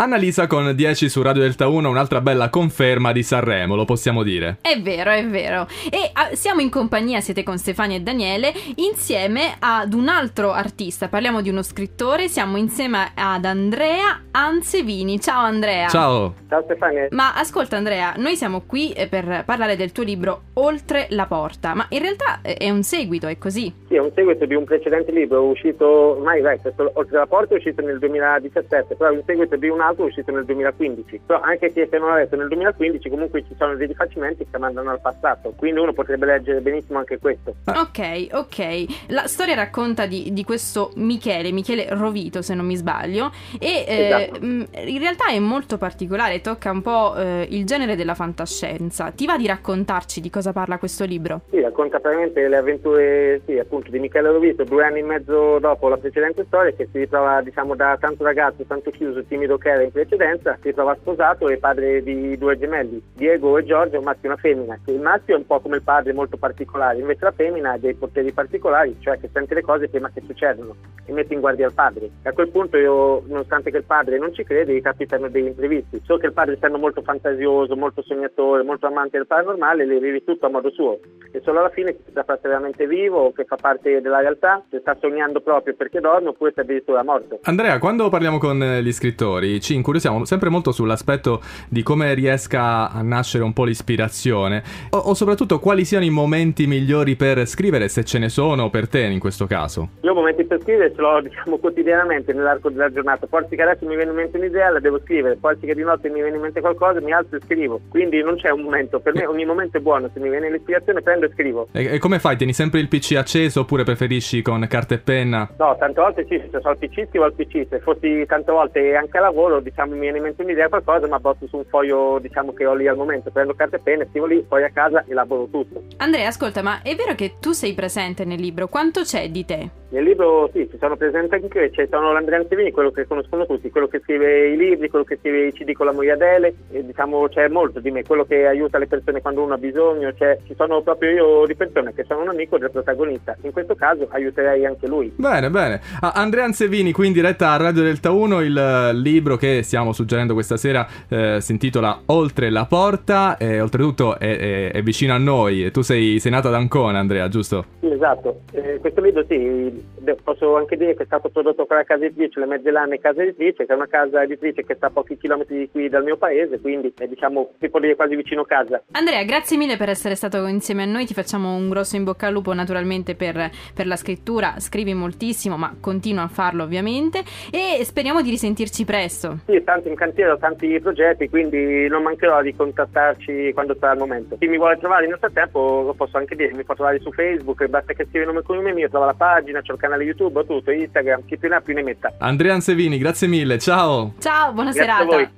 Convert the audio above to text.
Annalisa con 10 su Radio Delta 1, un'altra bella conferma di Sanremo, lo possiamo dire. È vero, è vero. E ah, siamo in compagnia, siete con Stefania e Daniele, insieme ad un altro artista. Parliamo di uno scrittore, siamo insieme ad Andrea Ansevini. Ciao Andrea. Ciao. Ciao Stefania. Ma ascolta Andrea, noi siamo qui eh, per parlare del tuo libro Oltre la porta, ma in realtà eh, è un seguito, è così? Sì, è un seguito di un precedente libro uscito ormai vecchio, Oltre la porta è uscito nel 2017, però è un seguito di un altro uscito nel 2015. Però anche se non l'ha letto nel 2015 comunque ci sono dei rifacimenti che mandano al passato, quindi uno potrebbe leggere benissimo anche questo. Ok, ok. La storia racconta di, di questo Michele, Michele Rovito se non mi sbaglio, e eh, Esatto. in realtà è molto particolare, tocca un po' eh, il genere della fantascienza. Ti va di raccontarci di cosa parla questo libro? Sì, racconta praticamente le avventure sì, appunto di Michele Rovito due anni e mezzo dopo la precedente storia che si ritrova diciamo da tanto ragazzo, tanto chiuso, timido che era in precedenza, si ritrova sposato e padre di due gemelli, Diego e Giorgio, un maschio e una femmina. Il maschio è un po' come il padre, molto particolare, invece la femmina ha dei poteri particolari, cioè che sente le cose prima che succedono e mette in guardia il padre. E a quel punto io, nonostante che il padre non ci crede, gli capitano degli imprevisti. So che il padre essendo molto fantasioso, molto sognatore, molto amante del paranormale, le vive tutto a modo suo. E solo alla fine si sa veramente vivo, che fa parte della realtà, se sta sognando proprio perché dorme oppure se addirittura morto. Andrea, quando parliamo con eh, gli scrittori ci incuriosiamo sempre molto sull'aspetto di come riesca a nascere un po' l'ispirazione o, o soprattutto quali siano i momenti migliori per scrivere, se ce ne sono per te in questo caso. Io momenti per scrivere ce l'ho diciamo quotidianamente nell'arco della giornata, forse che adesso mi viene in mente un'idea, la devo scrivere, forse che di notte mi viene in mente qualcosa, mi alzo e scrivo. Quindi non c'è un momento, per me ogni momento è buono, se mi viene l'ispirazione prendo e scrivo. E, e come fai? Tieni sempre il PC acceso oppure preferisci con carta e penna? No, tante volte sì, se sono al PC scrivo al PC, se fossi tante volte anche a lavoro, diciamo mi viene in mente un'idea qualcosa, ma botto su un foglio diciamo che ho lì al momento, prendo carta e penna, scrivo lì, poi a casa elaboro tutto. Andrea, ascolta, ma è vero che tu sei presente nel libro? Quanto c'è di te? Nel libro sì, ci sono presenti anche io, c'è sono l'Andrea Antevini, quello che conoscono tutti, quello che scrive i libri, quello che scrive i CD con la moglie Adele, e diciamo c'è molto di me, quello che aiuta le persone quando uno ha bisogno, cioè ci sono proprio io di persone che sono un amico del protagonista, in questo caso aiuterei anche lui. Bene, bene. Ah, Andrea Ansevini, qui in diretta a Radio Delta 1, il eh, libro che stiamo suggerendo questa sera eh, si intitola Oltre la porta e oltretutto è, è- è vicino a noi. Tu sei, sei nato ad Ancona, Andrea, giusto? Sì, esatto, Eh, questo libro sì, posso anche dire che è stato prodotto con la casa editrice, le Mezzellane Casa Editrice, che è una casa editrice che sta a pochi chilometri di qui dal mio paese, quindi è diciamo si può dire quasi vicino casa. Andrea, grazie mille per essere stato insieme a noi, ti facciamo un grosso in bocca al lupo naturalmente per, per la scrittura, scrivi moltissimo ma continua a farlo ovviamente e speriamo di risentirci presto. Sì, tanti in cantiere, ho tanti progetti, quindi non mancherò di contattarci quando sarà il momento. Chi mi vuole trovare nel frattempo lo posso anche dire, mi può trovare su Facebook, basta che scriva il nome e cognome mio, trova la pagina, c'ho il canale YouTube, tutto, Instagram, chi più ne ha più ne metta. Andrea Ansevini, grazie mille, ciao! Ciao, buona Grazie a serata. voi.